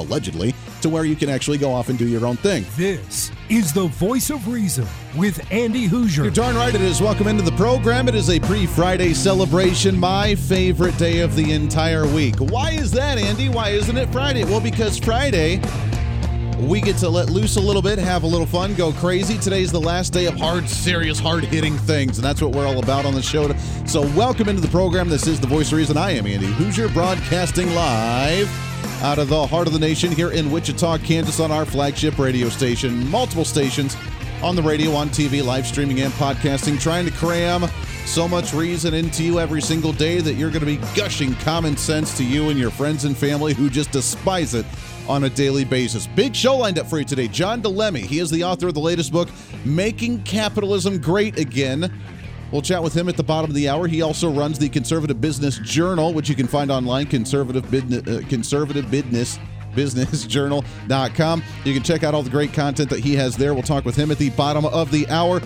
allegedly, to where you can actually go off and do your own thing. This is the voice of reason with Andy Hooser. You're darn right it is. Welcome into the program. It is a pre Friday celebration, my favorite day of the entire week. Why is that, Andy? Why isn't it Friday? Well, because Friday. We get to let loose a little bit, have a little fun, go crazy. Today's the last day of hard, serious, hard hitting things, and that's what we're all about on the show. So, welcome into the program. This is The Voice of Reason. I am Andy Hooser, broadcasting live out of the heart of the nation here in Wichita, Kansas, on our flagship radio station. Multiple stations on the radio, on TV, live streaming, and podcasting, trying to cram so much reason into you every single day that you're going to be gushing common sense to you and your friends and family who just despise it on a daily basis. Big show lined up for you today. John Di Lemme, he is the author of the latest book, Making Capitalism Great Again. We'll chat with him at the bottom of the hour. He also runs the Conservative Business Journal, which you can find online, conservative business, uh, conservative business businessjournal.com. You can check out all the great content that he has there. We'll talk with him at the bottom of the hour.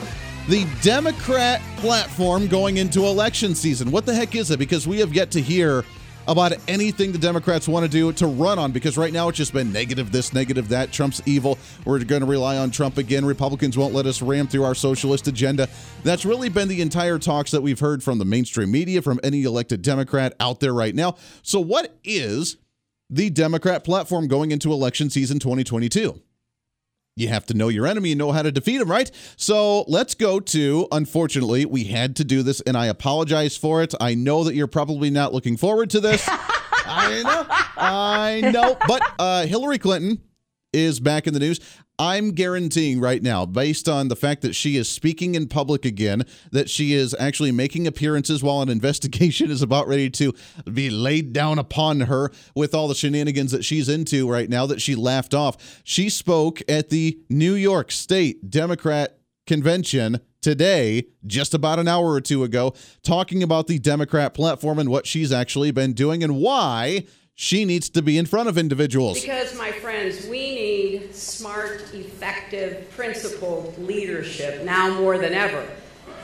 The Democrat platform going into election season. What the heck is it? Because we have yet to hear about anything the Democrats want to do to run on because right now it's just been negative this, negative that. Trump's evil. We're going to rely on Trump again. Republicans won't let us ram through our socialist agenda. That's really been the entire talks that we've heard from the mainstream media, from any elected Democrat out there right now. So, what is the Democrat platform going into election season 2022? You have to know your enemy and know how to defeat him, right? So let's go to, unfortunately, we had to do this and I apologize for it. I know that you're probably not looking forward to this. I know. I know. But uh, Hillary Clinton is back in the news. I'm guaranteeing right now, based on the fact that she is speaking in public again, that she is actually making appearances while an investigation is about ready to be laid down upon her with all the shenanigans that she's into right now that she laughed off. She spoke at the New York State Democrat convention today, just about an hour or two ago, talking about the Democrat platform and what she's actually been doing and why she needs to be in front of individuals. Because, my friends, we need smart, effective, principled leadership now more than ever.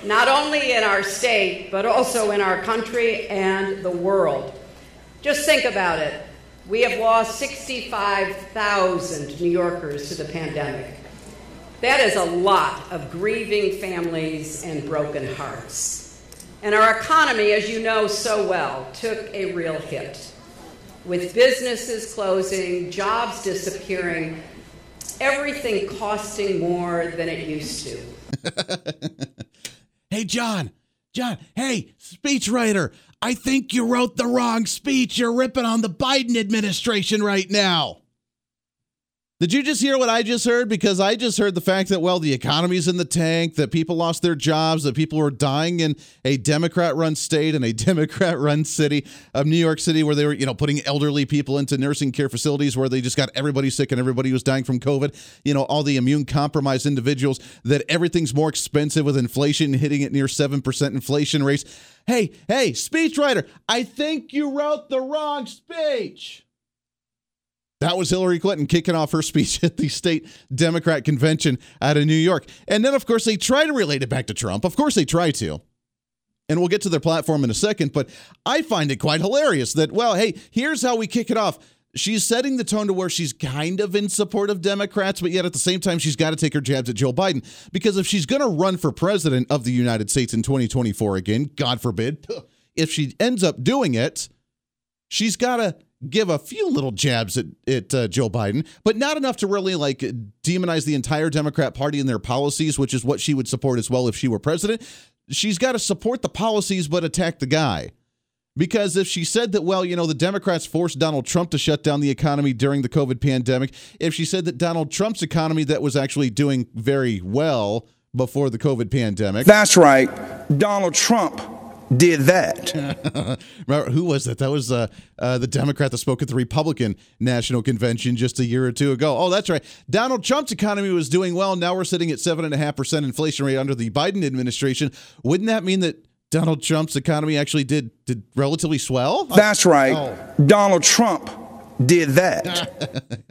Not only in our state, but also in our country and the world. Just think about it. We have lost 65,000 New Yorkers to the pandemic. That is a lot of grieving families and broken hearts. And our economy, as you know so well, took a real hit with businesses closing, jobs disappearing, everything costing more than it used to. hey, John, John, hey, speechwriter, I think you wrote the wrong speech. You're ripping on the Biden administration right now. Did you just hear what I just heard? Because I just heard the fact that, well, the economy's in the tank, that people lost their jobs, that people were dying in a Democrat run state and a Democrat run city of New York City, where they were, you know, putting elderly people into nursing care facilities where they just got everybody sick and everybody was dying from COVID. You know, all the immune compromised individuals, that everything's more expensive with inflation hitting at near 7% inflation rates. Hey, hey, speechwriter, I think you wrote the wrong speech. That was Hillary Clinton kicking off her speech at the state Democrat convention out of New York. And then, of course, they try to relate it back to Trump. Of course, they try to. And we'll get to their platform in a second. But I find it quite hilarious that, well, hey, here's how we kick it off. She's setting the tone to where she's kind of in support of Democrats, but yet at the same time, she's got to take her jabs at Joe Biden. Because if she's going to run for president of the United States in 2024 again, God forbid, if she ends up doing it, she's got to give a few little jabs at, at uh, Joe Biden, but not enough to really like demonize the entire Democrat Party and their policies, which is what she would support as well if she were president. She's got to support the policies but attack the guy. Because if she said that, well, you know, the Democrats forced Donald Trump to shut down the economy during the COVID pandemic, if she said that Donald Trump's economy that was actually doing very well before the COVID pandemic. That's right. Donald Trump did that. Remember, who was that? That was uh, uh, the Democrat that spoke at the Republican National Convention just a year or two ago. Oh, that's right. Donald Trump's economy was doing well. Now we're sitting at 7.5% inflation rate under the Biden administration. Wouldn't that mean that Donald Trump's economy actually did, did relatively swell? That's right. Oh. Donald Trump did that.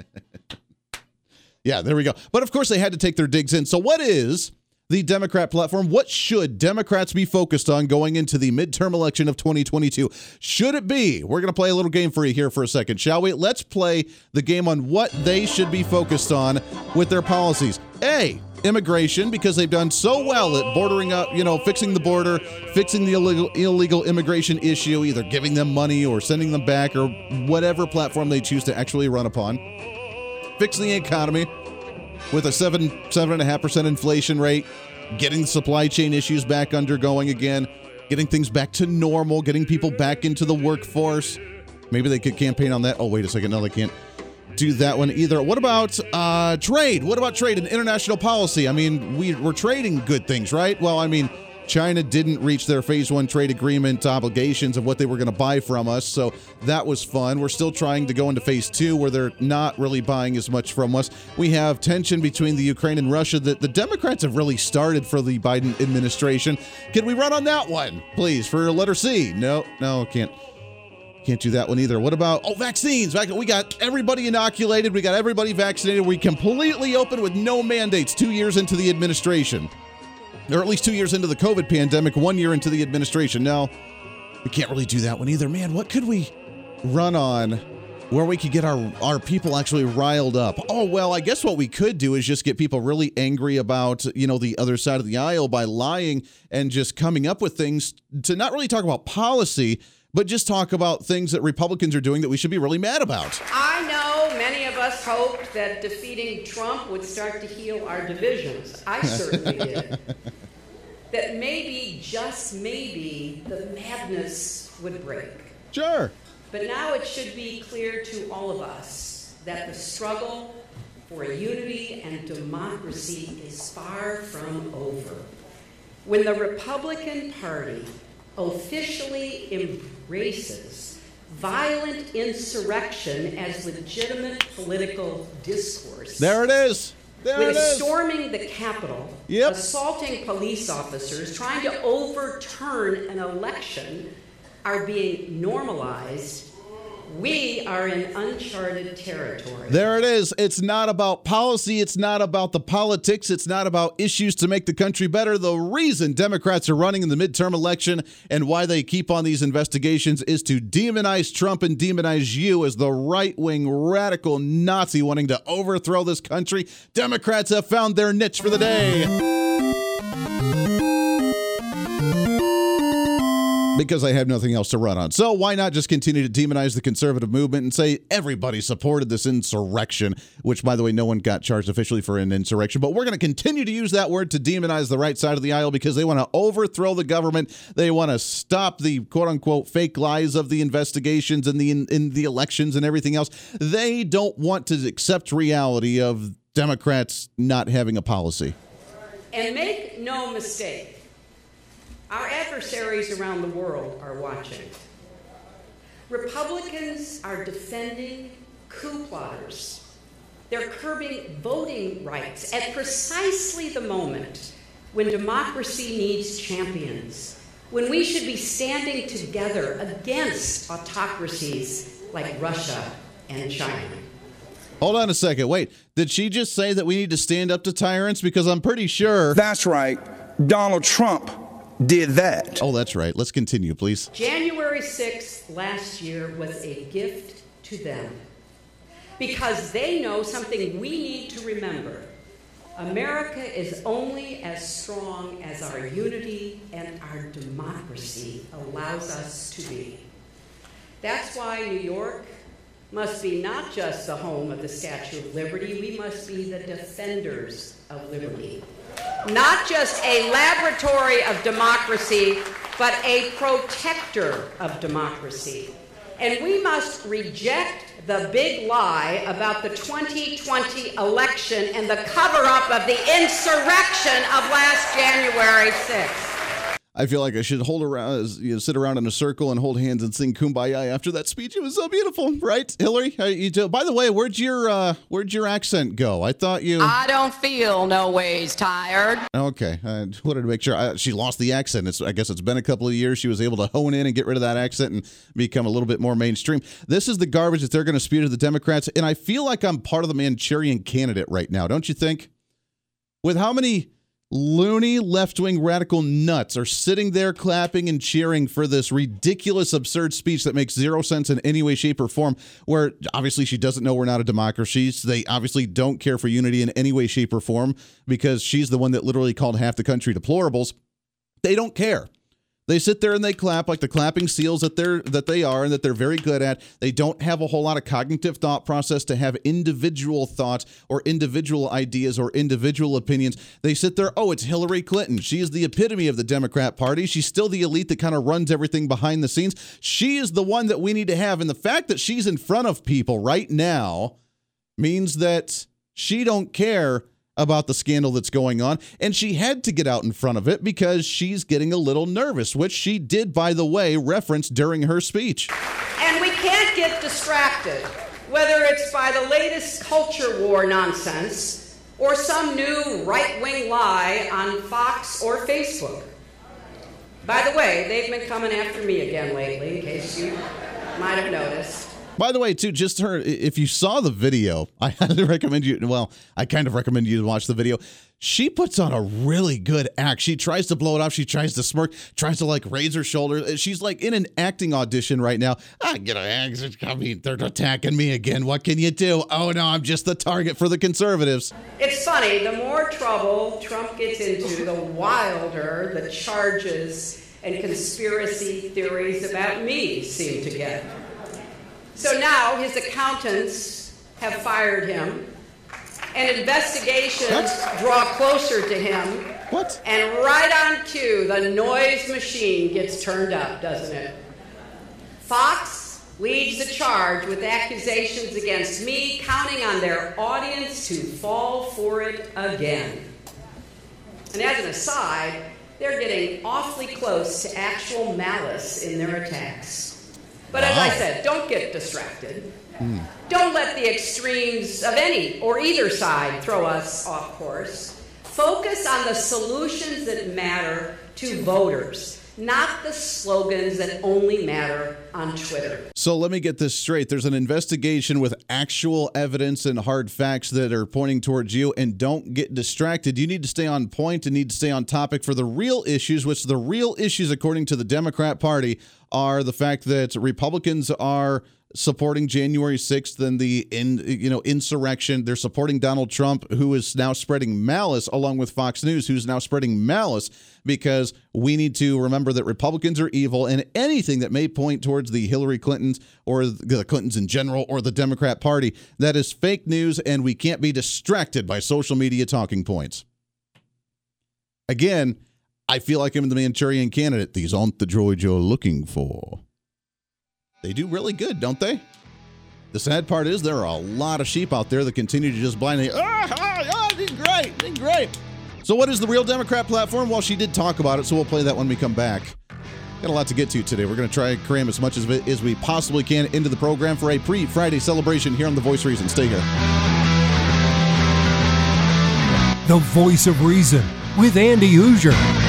yeah, there we go. But of course, they had to take their digs in. So, what is the Democrat platform. What should Democrats be focused on going into the midterm election of 2022? Should it be? We're going to play a little game for you here for a second, shall we? Let's play the game on what they should be focused on with their policies. A, immigration because they've done so well at bordering up, you know, fixing the border, fixing the illegal illegal immigration issue, either giving them money or sending them back or whatever platform they choose to actually run upon. Fixing the economy, with a seven seven and a half percent inflation rate, getting the supply chain issues back undergoing again, getting things back to normal, getting people back into the workforce. Maybe they could campaign on that. Oh, wait a second. No, they can't do that one either. What about uh, trade? What about trade and international policy? I mean, we, we're trading good things, right? Well, I mean, China didn't reach their phase one trade agreement obligations of what they were going to buy from us. So that was fun. We're still trying to go into phase two where they're not really buying as much from us. We have tension between the Ukraine and Russia that the Democrats have really started for the Biden administration. Can we run on that one, please, for letter C? No, no, can't. Can't do that one either. What about oh vaccines? We got everybody inoculated. We got everybody vaccinated. We completely open with no mandates. Two years into the administration or at least two years into the COVID pandemic, one year into the administration. Now, we can't really do that one either. Man, what could we run on where we could get our, our people actually riled up? Oh, well, I guess what we could do is just get people really angry about, you know, the other side of the aisle by lying and just coming up with things to not really talk about policy, but just talk about things that Republicans are doing that we should be really mad about. I know many of us hoped that defeating Trump would start to heal our divisions. I certainly did. That maybe, just maybe, the madness would break. Sure. But now it should be clear to all of us that the struggle for unity and democracy is far from over. When the Republican Party officially embraces violent insurrection as legitimate political discourse. There it is. There with storming the Capitol, yep. assaulting police officers, trying to overturn an election are being normalized we are in uncharted territory. There it is. It's not about policy. It's not about the politics. It's not about issues to make the country better. The reason Democrats are running in the midterm election and why they keep on these investigations is to demonize Trump and demonize you as the right wing radical Nazi wanting to overthrow this country. Democrats have found their niche for the day. Because they have nothing else to run on. So why not just continue to demonize the conservative movement and say everybody supported this insurrection, which, by the way, no one got charged officially for an insurrection. But we're going to continue to use that word to demonize the right side of the aisle because they want to overthrow the government. They want to stop the quote unquote fake lies of the investigations and the in, in the elections and everything else. They don't want to accept reality of Democrats not having a policy. And make no mistake, our adversaries around the world are watching. Republicans are defending coup plotters. They're curbing voting rights at precisely the moment when democracy needs champions, when we should be standing together against autocracies like Russia and China. Hold on a second. Wait, did she just say that we need to stand up to tyrants? Because I'm pretty sure. That's right. Donald Trump did that. Oh, that's right. Let's continue, please. January 6th last year was a gift to them because they know something we need to remember. America is only as strong as our unity and our democracy allows us to be. That's why New York must be not just the home of the Statue of Liberty, we must be the defenders of liberty not just a laboratory of democracy, but a protector of democracy. And we must reject the big lie about the 2020 election and the cover up of the insurrection of last January 6th. I feel like I should hold around, you know, sit around in a circle and hold hands and sing "Kumbaya" after that speech. It was so beautiful, right, Hillary? How you do? By the way, where'd your uh, where'd your accent go? I thought you. I don't feel no ways tired. Okay, I wanted to make sure I, she lost the accent. It's, I guess it's been a couple of years. She was able to hone in and get rid of that accent and become a little bit more mainstream. This is the garbage that they're going to spew to the Democrats, and I feel like I'm part of the Manchurian candidate right now. Don't you think? With how many loony left wing radical nuts are sitting there clapping and cheering for this ridiculous, absurd speech that makes zero sense in any way, shape, or form. Where obviously she doesn't know we're not a democracy. So they obviously don't care for unity in any way, shape, or form because she's the one that literally called half the country deplorables. They don't care. They sit there and they clap like the clapping seals that they're that they are and that they're very good at. They don't have a whole lot of cognitive thought process to have individual thoughts or individual ideas or individual opinions. They sit there, oh, it's Hillary Clinton. She is the epitome of the Democrat Party. She's still the elite that kind of runs everything behind the scenes. She is the one that we need to have. And the fact that she's in front of people right now means that she don't care about the scandal that's going on, and she had to get out in front of it because she's getting a little nervous, which she did, by the way, reference during her speech. And we can't get distracted, whether it's by the latest culture war nonsense or some new right wing lie on Fox or Facebook. By the way, they've been coming after me again lately, in case you might have noticed. By the way, too, just her, if you saw the video, I highly recommend you, well, I kind of recommend you to watch the video. She puts on a really good act. She tries to blow it off. She tries to smirk, tries to like raise her shoulder. Uh, she's like in an acting audition right now. I get an I mean, they're attacking me again. What can you do? Oh no, I'm just the target for the conservatives. It's funny. The more trouble Trump gets into, the wilder the charges and conspiracy theories about me seem to get. So now his accountants have fired him, and investigations what? draw closer to him. What? And right on cue, the noise machine gets turned up, doesn't it? Fox leads the charge with accusations against me, counting on their audience to fall for it again. And as an aside, they're getting awfully close to actual malice in their attacks. But as I said, don't get distracted. Mm. Don't let the extremes of any or either side throw us off course. Focus on the solutions that matter to voters not the slogans that only matter on Twitter. So let me get this straight. There's an investigation with actual evidence and hard facts that are pointing towards you, and don't get distracted. You need to stay on point and need to stay on topic for the real issues, which the real issues, according to the Democrat Party, are the fact that Republicans are supporting January 6th and the in you know insurrection. They're supporting Donald Trump, who is now spreading malice, along with Fox News, who's now spreading malice because we need to remember that Republicans are evil, and anything that may point towards the Hillary Clintons or the Clintons in general or the Democrat Party that is fake news, and we can't be distracted by social media talking points. Again, I feel like I'm the Manchurian candidate. These aren't the droids you're looking for they do really good, don't they? The sad part is there are a lot of sheep out there that continue to just blindly, ah, ah, ah, did great, did great. So, what is the real Democrat platform? Well, she did talk about it, so we'll play that when we come back. Got a lot to get to today. We're going to try and cram as much it as we possibly can into the program for a pre Friday celebration here on The Voice Reason. Stay here. The Voice of Reason with Andy Hooser.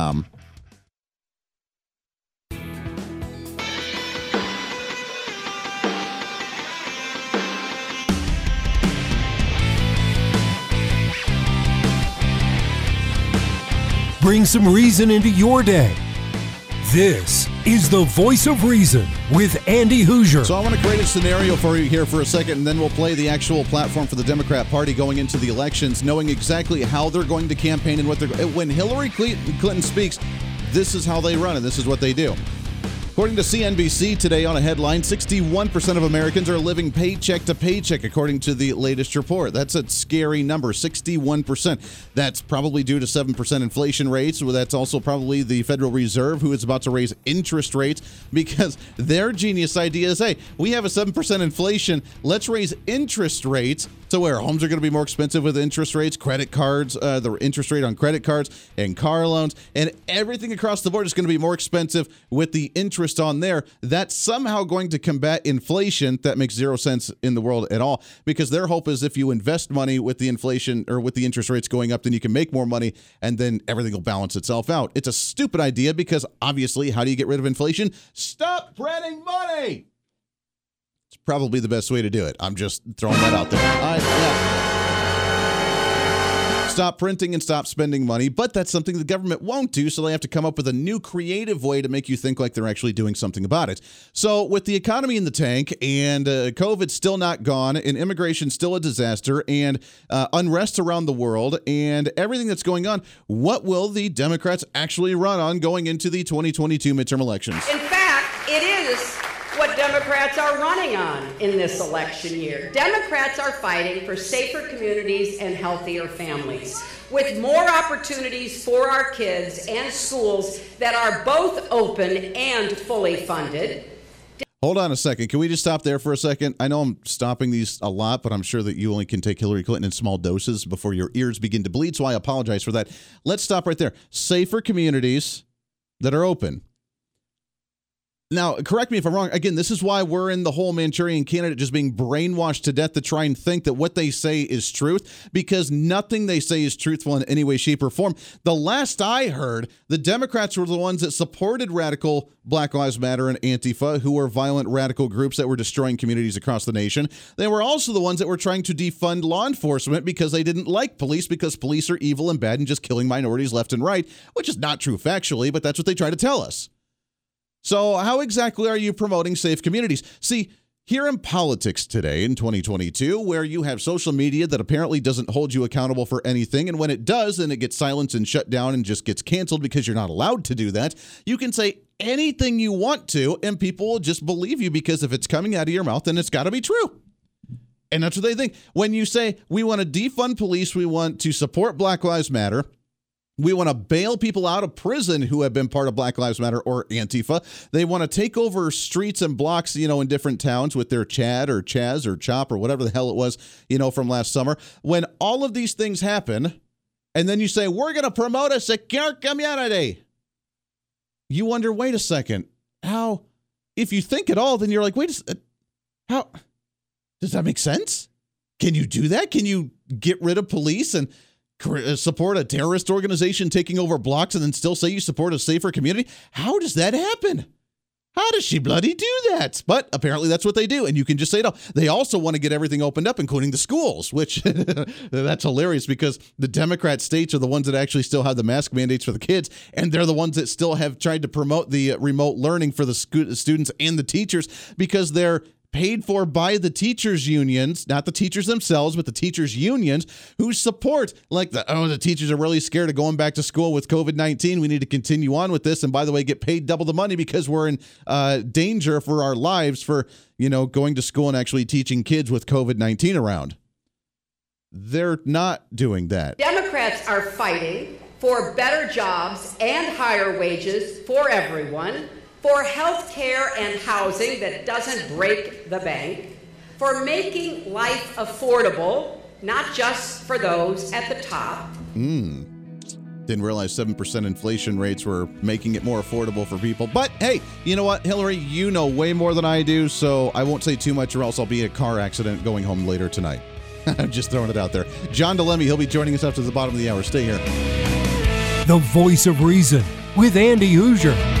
Bring some reason into your day. This is the voice of reason with Andy Hooser. So I want to create a scenario for you here for a second, and then we'll play the actual platform for the Democrat Party going into the elections, knowing exactly how they're going to campaign and what they're. When Hillary Clinton speaks, this is how they run, and this is what they do. According to CNBC today on a headline, 61% of Americans are living paycheck to paycheck, according to the latest report. That's a scary number, 61%. That's probably due to 7% inflation rates. That's also probably the Federal Reserve, who is about to raise interest rates because their genius idea is hey, we have a 7% inflation. Let's raise interest rates so where homes are going to be more expensive with interest rates, credit cards, uh, the interest rate on credit cards and car loans, and everything across the board is going to be more expensive with the interest on there. That's somehow going to combat inflation. That makes zero sense in the world at all because their hope is if you invest money with the inflation or with the interest rates going up, then you can make more money and then everything will balance itself out. It's a stupid idea because obviously, how do you get rid of inflation? Stop printing money probably the best way to do it. I'm just throwing that out there. I, yeah. Stop printing and stop spending money, but that's something the government won't do, so they have to come up with a new creative way to make you think like they're actually doing something about it. So, with the economy in the tank and uh, COVID still not gone, and immigration still a disaster, and uh, unrest around the world, and everything that's going on, what will the Democrats actually run on going into the 2022 midterm elections? In fact, it is what Democrats are running on in this election year. Democrats are fighting for safer communities and healthier families with more opportunities for our kids and schools that are both open and fully funded. Hold on a second. Can we just stop there for a second? I know I'm stopping these a lot, but I'm sure that you only can take Hillary Clinton in small doses before your ears begin to bleed, so I apologize for that. Let's stop right there. Safer communities that are open now, correct me if I'm wrong. Again, this is why we're in the whole Manchurian candidate just being brainwashed to death to try and think that what they say is truth because nothing they say is truthful in any way, shape, or form. The last I heard, the Democrats were the ones that supported radical Black Lives Matter and Antifa, who were violent radical groups that were destroying communities across the nation. They were also the ones that were trying to defund law enforcement because they didn't like police because police are evil and bad and just killing minorities left and right, which is not true factually, but that's what they try to tell us. So, how exactly are you promoting safe communities? See, here in politics today in 2022, where you have social media that apparently doesn't hold you accountable for anything, and when it does, then it gets silenced and shut down and just gets canceled because you're not allowed to do that, you can say anything you want to, and people will just believe you because if it's coming out of your mouth, then it's got to be true. And that's what they think. When you say, we want to defund police, we want to support Black Lives Matter, we want to bail people out of prison who have been part of Black Lives Matter or Antifa. They want to take over streets and blocks, you know, in different towns with their Chad or Chaz or Chop or whatever the hell it was, you know, from last summer. When all of these things happen, and then you say, we're going to promote a secure community, you wonder, wait a second, how, if you think at all, then you're like, wait a second, how, does that make sense? Can you do that? Can you get rid of police and uh, Uh, support a terrorist organization taking over blocks and then still say you support a safer community? How does that happen? How does she bloody do that? But apparently that's what they do. And you can just say no. They also want to get everything opened up, including the schools, which that's hilarious because the Democrat states are the ones that actually still have the mask mandates for the kids. And they're the ones that still have tried to promote the uh, remote learning for the students and the teachers because they're paid for by the teachers unions, not the teachers themselves, but the teachers unions who support like the oh the teachers are really scared of going back to school with COVID-19. We need to continue on with this and by the way get paid double the money because we're in uh, danger for our lives for, you know, going to school and actually teaching kids with COVID-19 around. They're not doing that. Democrats are fighting for better jobs and higher wages for everyone for health care and housing that doesn't break the bank, for making life affordable, not just for those at the top. Mm. Didn't realize 7% inflation rates were making it more affordable for people. But hey, you know what, Hillary? You know way more than I do, so I won't say too much or else I'll be in a car accident going home later tonight. I'm just throwing it out there. John Di Lemme, he'll be joining us after the bottom of the hour. Stay here. The voice of reason with Andy Hooser.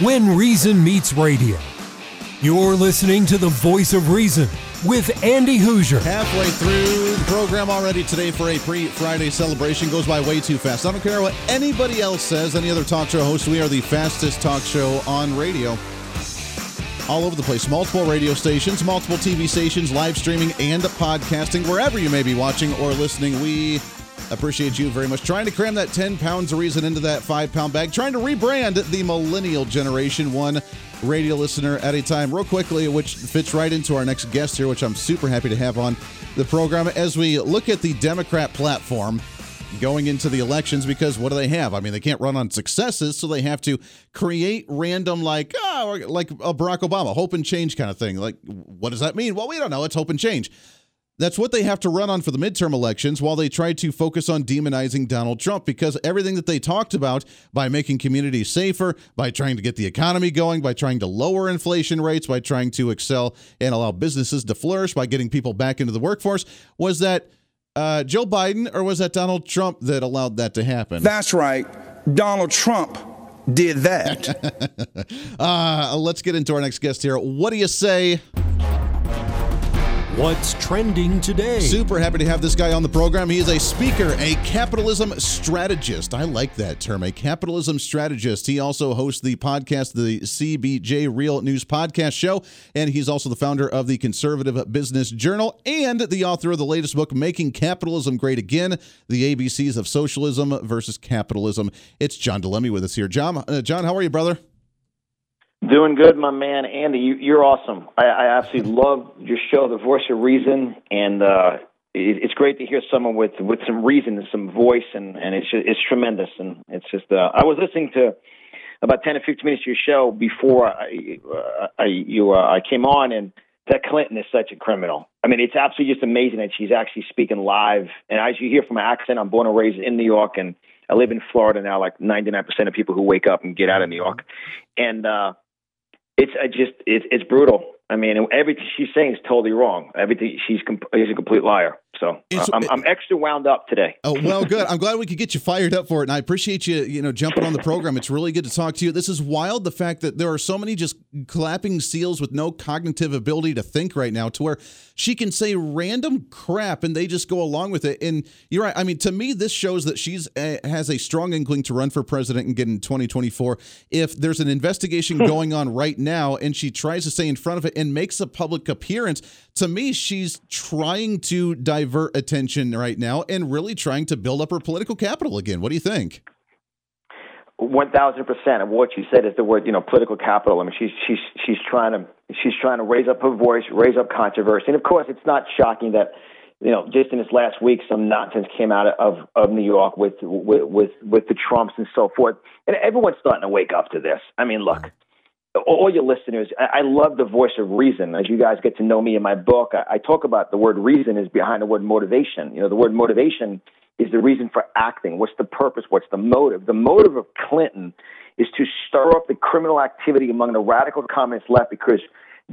When Reason Meets Radio. You're listening to the voice of reason with Andy Hooser. Halfway through the program already today for a pre Friday celebration goes by way too fast. I don't care what anybody else says, any other talk show host, we are the fastest talk show on radio. All over the place, multiple radio stations, multiple TV stations, live streaming, and podcasting. Wherever you may be watching or listening, we Appreciate you very much. Trying to cram that 10 pounds of reason into that five pound bag. Trying to rebrand the millennial generation, one radio listener at a time. Real quickly, which fits right into our next guest here, which I'm super happy to have on the program as we look at the Democrat platform going into the elections because what do they have? I mean, they can't run on successes, so they have to create random like oh, like a Barack Obama hope and change kind of thing. Like, what does that mean? Well, we don't know. It's hope and change. That's what they have to run on for the midterm elections while they try to focus on demonizing Donald Trump because everything that they talked about by making communities safer, by trying to get the economy going, by trying to lower inflation rates, by trying to excel and allow businesses to flourish, by getting people back into the workforce, was that uh, Joe Biden or was that Donald Trump that allowed that to happen? That's right. Donald Trump did that. uh, let's get into our next guest here. What do you say? What's trending today? Super happy to have this guy on the program. He is a speaker, a capitalism strategist. I like that term, a capitalism strategist. He also hosts the podcast, the CBJ Real News Podcast Show, and he's also the founder of the Conservative Business Journal and the author of the latest book, Making Capitalism Great Again The ABCs of Socialism versus Capitalism. It's John Di Lemme with us here. John, uh, John how are you, brother? Doing good, my man, Andy. You, are awesome. I, I absolutely love your show, The Voice of Reason, and uh, it, it's great to hear someone with with some reason and some voice, and and it's just, it's tremendous. And it's just uh, I was listening to about ten or fifteen minutes of your show before I uh, I you uh, I came on, and that Clinton is such a criminal. I mean, it's absolutely just amazing that she's actually speaking live. And as you hear from my accent, I'm born and raised in New York, and I live in Florida now. Like 99% of people who wake up and get out of New York, and uh, it's I just it's it's brutal. I mean, everything she's saying is totally wrong. Everything she's she's a complete liar. So I'm, I'm, extra wound up today. Oh well, good. I'm glad we could get you fired up for it, and I appreciate you, you know, jumping on the program. It's really good to talk to you. This is wild. The fact that there are so many just clapping seals with no cognitive ability to think right now, to where she can say random crap and they just go along with it. And you're right. I mean, to me, this shows that she's uh, has a strong inkling to run for president and get in 2024. If there's an investigation going on right now, and she tries to stay in front of it and makes a public appearance, to me, she's trying to divert attention right now and really trying to build up her political capital again. What do you think? One thousand percent of what you said is the word, you know, political capital. I mean, she's she's she's trying to she's trying to raise up her voice, raise up controversy, and of course, it's not shocking that, you know, just in this last week, some nonsense came out of of New York with with with, with the Trumps and so forth, and everyone's starting to wake up to this. I mean, look, all your listeners, I, love the voice of reason. As you guys get to know me in my book, I, talk about the word reason is behind the word motivation. You know, the word motivation is the reason for acting. What's the purpose? What's the motive? The motive of Clinton is to stir up the criminal activity among the radical communist left because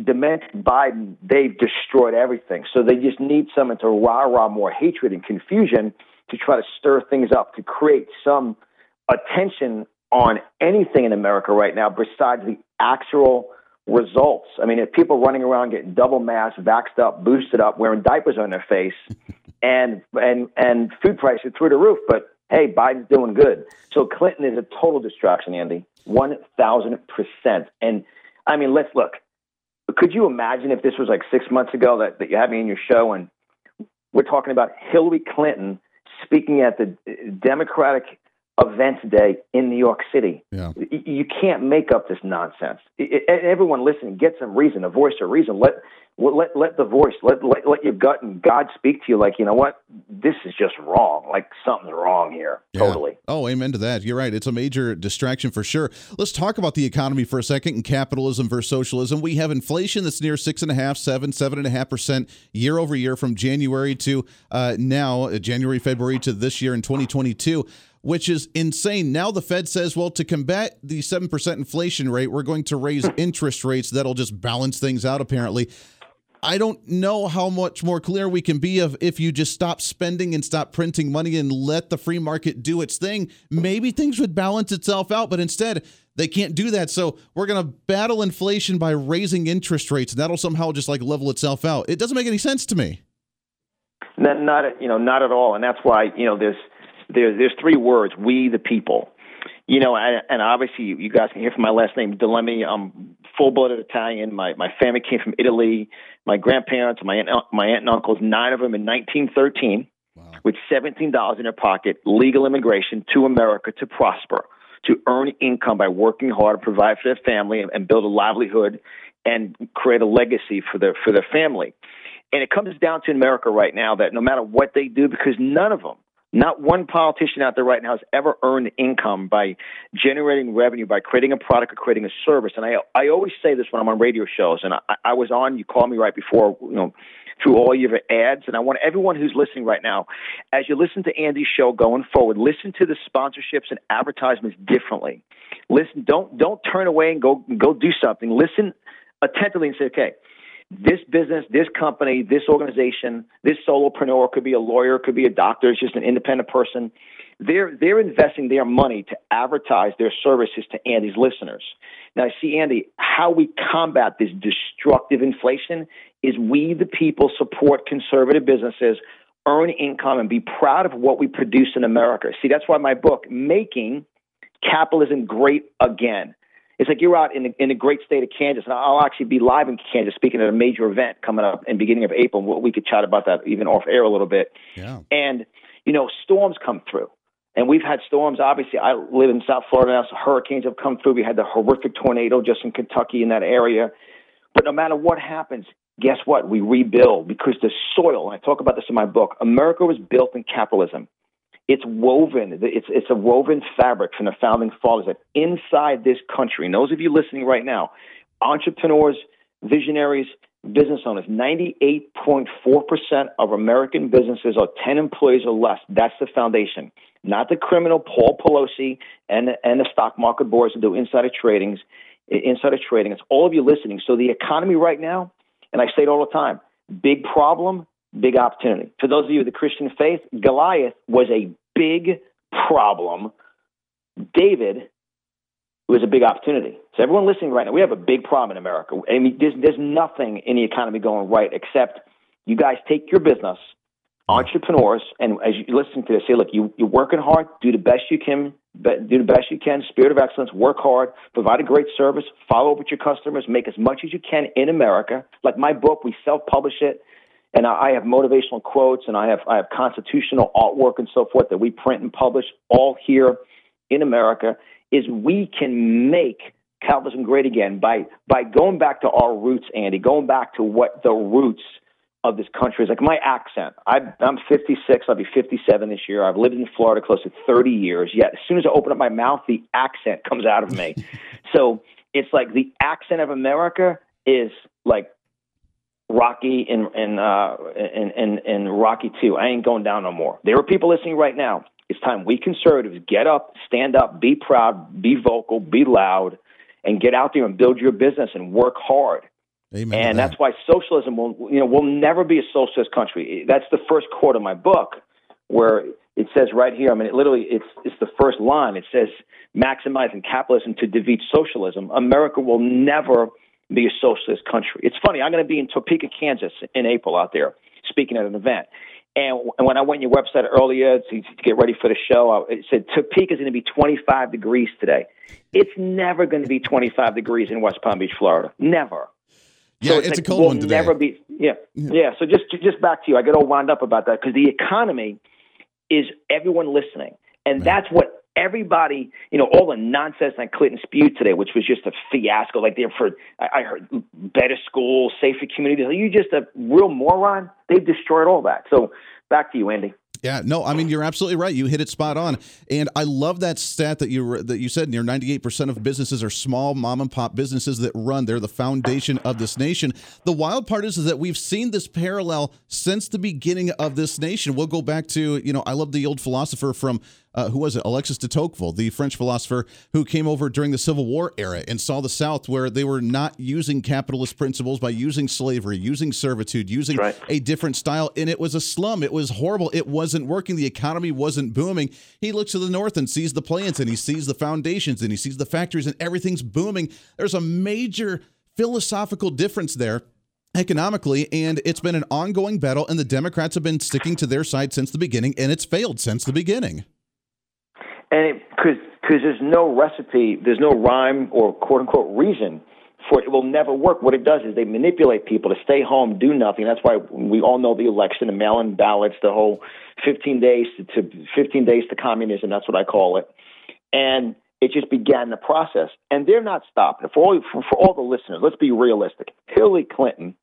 demented Biden, they've destroyed everything. So they just need someone to rah rah more hatred and confusion to try to stir things up, to create some attention on anything in America right now besides the actual results. I mean, if people running around getting double masked, vaxxed up, boosted up, wearing diapers on their face, and and and food prices through the roof, but hey, Biden's doing good. So Clinton is a total distraction, Andy, one thousand percent. And I mean, let's look. Could you imagine if this was like six months ago that, that you had me in your show and we're talking about Hillary Clinton speaking at the Democratic event day in New York City. Yeah. You can't make up this nonsense. Everyone listening, get some reason, a voice of reason. Let let let the voice, let, let let your gut and God speak to you. Like you know what, this is just wrong. Like something's wrong here. Yeah. Totally. Oh, amen to that. You're right. It's a major distraction for sure. Let's talk about the economy for a second and capitalism versus socialism. We have inflation that's near six and a half, seven, seven and a half percent year over year from January to uh, now, uh, January, February to this year in 2022 which is insane. Now the Fed says, well, to combat the 7% inflation rate, we're going to raise interest rates that'll just balance things out, apparently. I don't know how much more clear we can be of if you just stop spending and stop printing money and let the free market do its thing, maybe things would balance itself out, but instead they can't do that. So we're going to battle inflation by raising interest rates and that'll somehow just like level itself out. It doesn't make any sense to me. Not, not you know, not at all. And that's why, you know, there's there, there's three words: we the people. You know, and, and obviously you guys can hear from my last name, Di Lemme. I'm um, full-blooded Italian. My my family came from Italy. My grandparents, my aunt, my aunt and uncles, nine of them in 1913, wow. with $17 in their pocket, legal immigration to America to prosper, to earn income by working hard, to provide for their family, and, and build a livelihood and create a legacy for their for their family. And it comes down to America right now that no matter what they do, because none of them not one politician out there right now has ever earned income by generating revenue, by creating a product or creating a service. And I, I always say this when I'm on radio shows, and I, I was on, you called me right before, you know, through all your ads. And I want everyone who's listening right now, as you listen to Andy's show going forward, listen to the sponsorships and advertisements differently. Listen, don't don't turn away and go go do something. Listen attentively and say, okay, this business, this company, this organization, this solopreneur could be a lawyer, could be a doctor, it's just an independent person. They're they're investing their money to advertise their services to Andy's listeners. Now, see, Andy, how we combat this destructive inflation is we, the people, support conservative businesses, earn income, and be proud of what we produce in America. See, that's why my book, Making Capitalism Great Again it's like you're out in the, in the great state of Kansas, and I'll actually be live in Kansas speaking at a major event coming up in beginning of April. We could chat about that even off air a little bit. Yeah. And you know, storms come through, and we've had storms. Obviously, I live in South Florida now, so hurricanes have come through. We had the horrific tornado just in Kentucky in that area. But no matter what happens, guess what? We rebuild because the soil. And I talk about this in my book. America was built in capitalism. It's woven. It's it's a woven fabric from the founding fathers that inside this country, and those of you listening right now, entrepreneurs, visionaries, business owners, 98.4% of American businesses are 10 employees or less. That's the foundation. Not the criminal Paul Pelosi and, and the stock market boards that do insider tradings, insider trading. It's all of you listening. So the economy right now, and I say it all the time, big problem, big opportunity. For those of you with the Christian faith, Goliath was a big problem. David was a big opportunity. So everyone listening right now, we have a big problem in America. I mean, there's, there's nothing in the economy going right except you guys take your business, uh-huh. entrepreneurs, and as you listen to this, say, look, you, you're working hard, do the best you can, do the best you can, spirit of excellence, work hard, provide a great service, follow up with your customers, make as much as you can in America. Like my book, we self-publish it and I have motivational quotes and I have I have constitutional artwork and so forth that we print and publish all here in America is we can make capitalism great again by by going back to our roots, Andy, going back to what the roots of this country is. Like my accent, I, I'm 56, I'll be 57 this year. I've lived in Florida close to 30 years. Yet as soon as I open up my mouth, the accent comes out of me. so it's like the accent of America is like Rocky and and uh and and, and Rocky too. I ain't going down no more. There are people listening right now. It's time we conservatives get up, stand up, be proud, be vocal, be loud, and get out there and build your business and work hard. Amen and that. that's why socialism will you know will never be a socialist country. That's the first quote of my book, where it says right here. I mean, it literally it's it's the first line. It says maximizing capitalism to defeat socialism. America will never be a socialist country. It's funny. I'm going to be in Topeka, Kansas in April out there speaking at an event. And when I went on your website earlier to, get ready for the show, it said Topeka is going to be 25 degrees today. It's never going to be 25 degrees in West Palm Beach, Florida. Never. Yeah, so it's, it's a cold we'll one today. Never be. Yeah, yeah. So just just back to you. I get all wound up about that because the economy is everyone listening, and that's what everybody, you know, all the nonsense that Clinton spewed today, which was just a fiasco. Like they're for, I heard better schools, safer communities. Are you just a real moron? They've destroyed all that. So back to you, Andy. Yeah, no, I mean you're absolutely right. You hit it spot on, and I love that stat that you that you said. Near 98 percent of businesses are small mom and pop businesses that run. They're the foundation of this nation. The wild part is, is that we've seen this parallel since the beginning of this nation. We'll go back to you know I love the old philosopher from uh, who was it? Alexis de Tocqueville, the French philosopher who came over during the Civil War era and saw the South where they were not using capitalist principles by using slavery, using servitude, using right. a different style. And it was a slum. It was horrible. It wasn't working. The economy wasn't booming. He looks to the north and sees the plants and he sees the foundations and he sees the factories and everything's booming. There's a major philosophical difference there economically and it's been an ongoing battle and the democrats have been sticking to their side since the beginning and it's failed since the beginning and because because there's no recipe, there's no rhyme or quote unquote reason for it. It will never work. What it does is they manipulate people to stay home, do nothing. That's why we all know the election, the mail-in ballots, the whole 15 days to, to 15 days to communism. That's what I call it. And it just began the process, and they're not stopping. For all for, for all the listeners, let's be realistic. Hillary Clinton,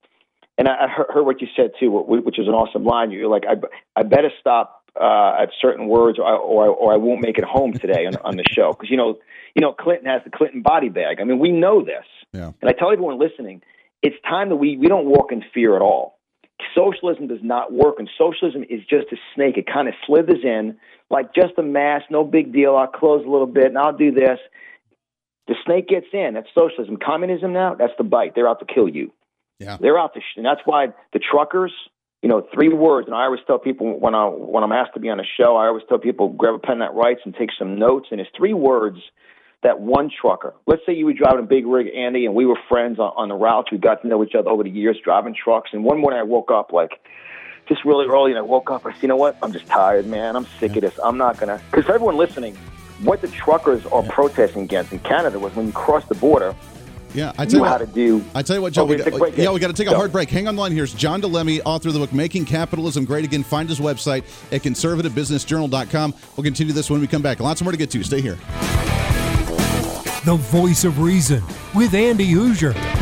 and I, I heard what you said too, which is an awesome line. You're like, I, I better stop uh, at certain words, or, or, or I won't make it home today on, on the show because you know, you know, Clinton has the Clinton body bag. I mean, we know this, yeah. and I tell everyone listening, it's time that we we don't walk in fear at all. Socialism does not work, and socialism is just a snake. It kind of slithers in like just a mask, no big deal. I'll close a little bit, and I'll do this. The snake gets in. That's socialism. Communism now, that's the bite. They're out to kill you. Yeah. They're out to, sh- and that's why the truckers, you know, three words. And I always tell people when I when I'm asked to be on a show, I always tell people grab a pen that writes and take some notes. And it's three words that one trucker. Let's say you were driving a big rig, Andy, and we were friends on, on the route. We got to know each other over the years driving trucks. And one morning I woke up like just really early, and I woke up. I said, you know what? I'm just tired, man. I'm sick of this. I'm not gonna. Because for everyone listening, what the truckers are protesting against in Canada was when you cross the border. Yeah, I tell know you how to do. I tell you what, Joe. Oh, we we got, take yeah, yeah. we got to take a Go. hard break. Hang on the line. Here's John Di Lemme, author of the book "Making Capitalism Great Again." Find his website at conservativebusinessjournal.com. We'll continue this when we come back. Lots more to get to. Stay here. The voice of reason with Andy Hooser.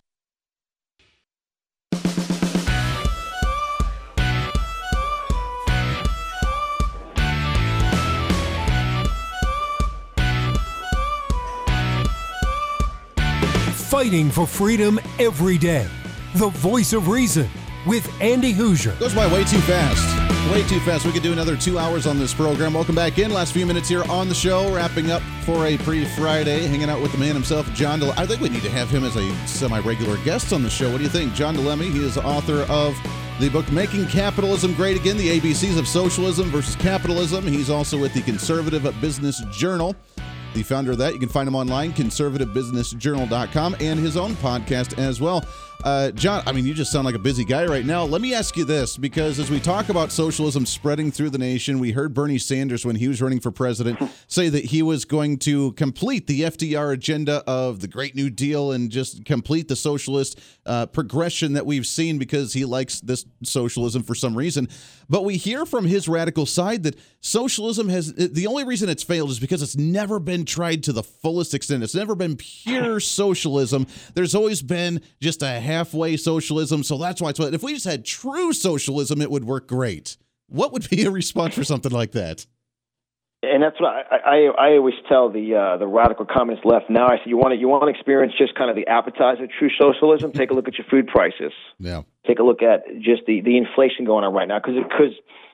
Fighting for freedom every day. The voice of reason with Andy Hooser. Goes by way too fast. Way too fast. We could do another two hours on this program. Welcome back in. Last few minutes here on the show, wrapping up for a pre Friday, hanging out with the man himself, John. Del- I think we need to have him as a semi regular guest on the show. What do you think? John Di Lemme, he is the author of the book Making Capitalism Great Again The ABCs of Socialism versus Capitalism. He's also with the Conservative Business Journal the founder of that. You can find him online, conservativebusinessjournal.com, and his own podcast as well. Uh, John, I mean, you just sound like a busy guy right now. Let me ask you this because as we talk about socialism spreading through the nation, we heard Bernie Sanders, when he was running for president, say that he was going to complete the FDR agenda of the Great New Deal and just complete the socialist uh, progression that we've seen because he likes this socialism for some reason. But we hear from his radical side that socialism has the only reason it's failed is because it's never been tried to the fullest extent. It's never been pure socialism. There's always been just a halfway socialism. So that's why it's what if we just had true socialism, it would work great. What would be a response for something like that? And that's what I, I, I always tell the uh, the radical communist left. Now I say you want to you want to experience just kind of the appetizer of true socialism. Take a look at your food prices. Yeah. Take a look at just the the inflation going on right now because because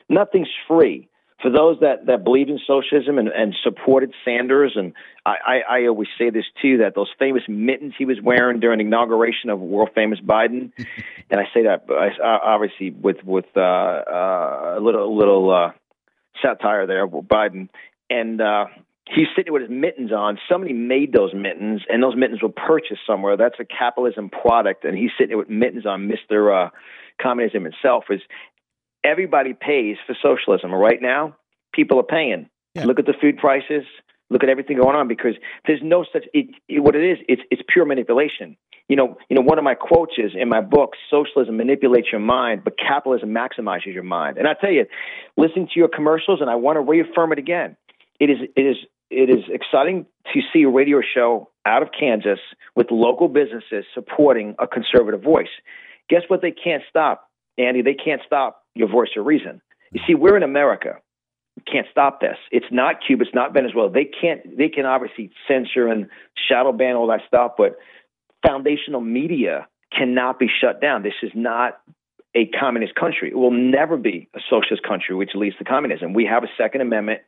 nothing's free for those that, that believe in socialism and, and supported Sanders, and I, I, I always say this too, that those famous mittens he was wearing during the inauguration of world famous Biden, and I say that obviously with with uh, uh, a little little uh, satire there, Biden, and uh, he's sitting with his mittens on. Somebody made those mittens, and those mittens were purchased somewhere. That's a capitalism product, and he's sitting with mittens on. Mister uh, Communism itself is everybody pays for socialism. Right now, people are paying. Yeah. Look at the food prices. Look at everything going on because there's no such. It, it, what it is, it's it's pure manipulation. You know, you know. One of my quotes is in my book: "Socialism manipulates your mind, but capitalism maximizes your mind." And I tell you, listening to your commercials, and I want to reaffirm it again. It is it is it is exciting to see a radio show out of Kansas with local businesses supporting a conservative voice. Guess what? They can't stop, Andy. They can't stop your voice of reason. You see, we're in America. We can't stop this. It's not Cuba. It's not Venezuela. They can't. They can obviously censor and shadow ban all that stuff, but foundational media cannot be shut down. This is not a communist country. It will never be a socialist country, which leads to communism. We have a Second Amendment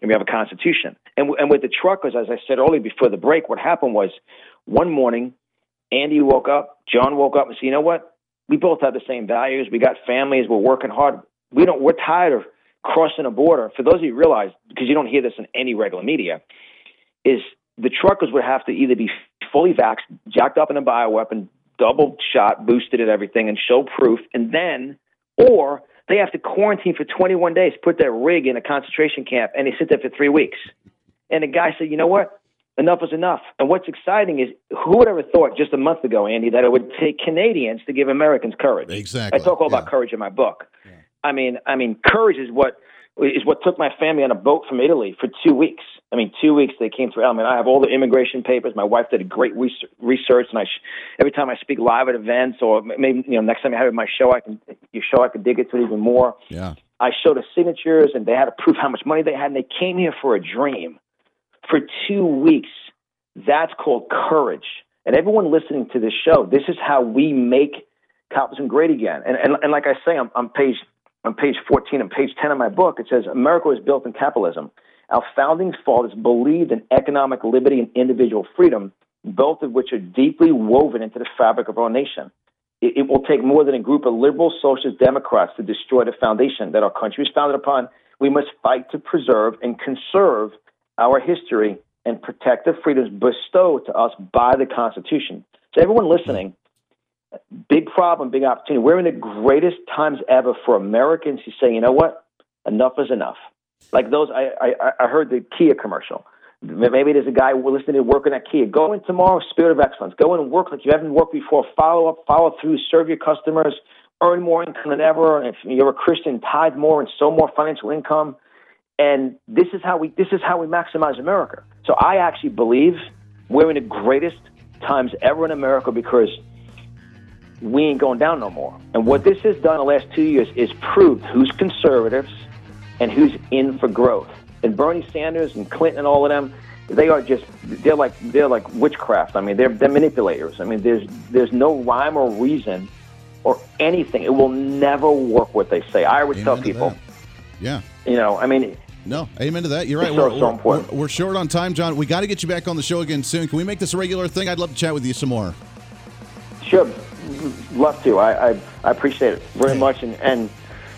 and we have a Constitution. And, and with the truckers, as I said earlier before the break, what happened was one morning, Andy woke up, John woke up and said, you know what? We both have the same values. We got families. We're working hard. We don't. We're tired of crossing a border. For those of you who realize, because you don't hear this in any regular media, is the truckers would have to either be fully vaxxed, jacked up in a bioweapon, double shot, boosted at everything, and show proof, and then, or they have to quarantine for 21 days, put their rig in a concentration camp, and they sit there for three weeks. And the guy said, you know what? Enough is enough. And what's exciting is who would ever thought just a month ago, Andy, that it would take Canadians to give Americans courage. Exactly. I talk all Yeah. about courage in my book. I mean, I mean, courage is what is what took my family on a boat from Italy for two weeks. I mean, two weeks they came through. I mean, I have all the immigration papers. My wife did a great research, and I sh- every time I speak live at events or maybe you know next time I have it in my show, I can your show I can dig into it even more. Yeah. I showed the signatures and they had to prove how much money they had and they came here for a dream. For two weeks. That's called courage. And everyone listening to this show, this is how we make capitalism great again. And, and, and like I say on, on page on page 14 and page 10 of my book, it says America was built in capitalism. Our founding fathers believed in economic liberty and individual freedom, both of which are deeply woven into the fabric of our nation. It, it will take more than a group of liberal socialist Democrats to destroy the foundation that our country is founded upon. We must fight to preserve and conserve our history and protect the freedoms bestowed to us by the Constitution. So, everyone listening, big problem, big opportunity. We're in the greatest times ever for Americans to say, you know what, enough is enough. Like those, I, I, I heard the Kia commercial. Maybe there's a guy listening to working at Kia. Go in tomorrow, spirit of excellence. Go in and work like you haven't worked before. Follow up, follow through, serve your customers, earn more income than ever. And if you're a Christian, tithe more and sow more financial income. And this is how we this is how we maximize America. So I actually believe we're in the greatest times ever in America because we ain't going down no more. And what this has done the last two years is proved who's conservatives and who's in for growth. And Bernie Sanders and Clinton and all of them, they are just they're like they're like witchcraft. I mean, they're they're manipulators. I mean, there's there's no rhyme or reason or anything. It will never work what they say. I always tell Amen to people, that. Yeah. you know, I mean, No, amen to that. You're right. We're, so we're- we're- short on time, John. We got to get you back on the show again soon. Can we make this a regular thing? I'd love to chat with you some more. Sure, love to. I I, I appreciate it very much, and, and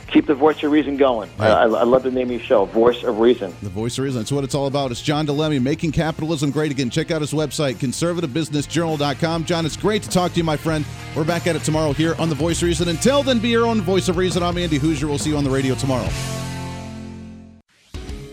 keep the voice of reason going. I, I, I love the name of your show, Voice of Reason. The voice of reason. That's what it's all about. It's John Di Lemme, making capitalism great again. Check out his website, conservativebusinessjournal.com. John, it's great to talk to you, my friend. We're back at it tomorrow here on The Voice of Reason. Until then, be your own voice of reason. I'm Andy Hooser. We'll see you on the radio tomorrow.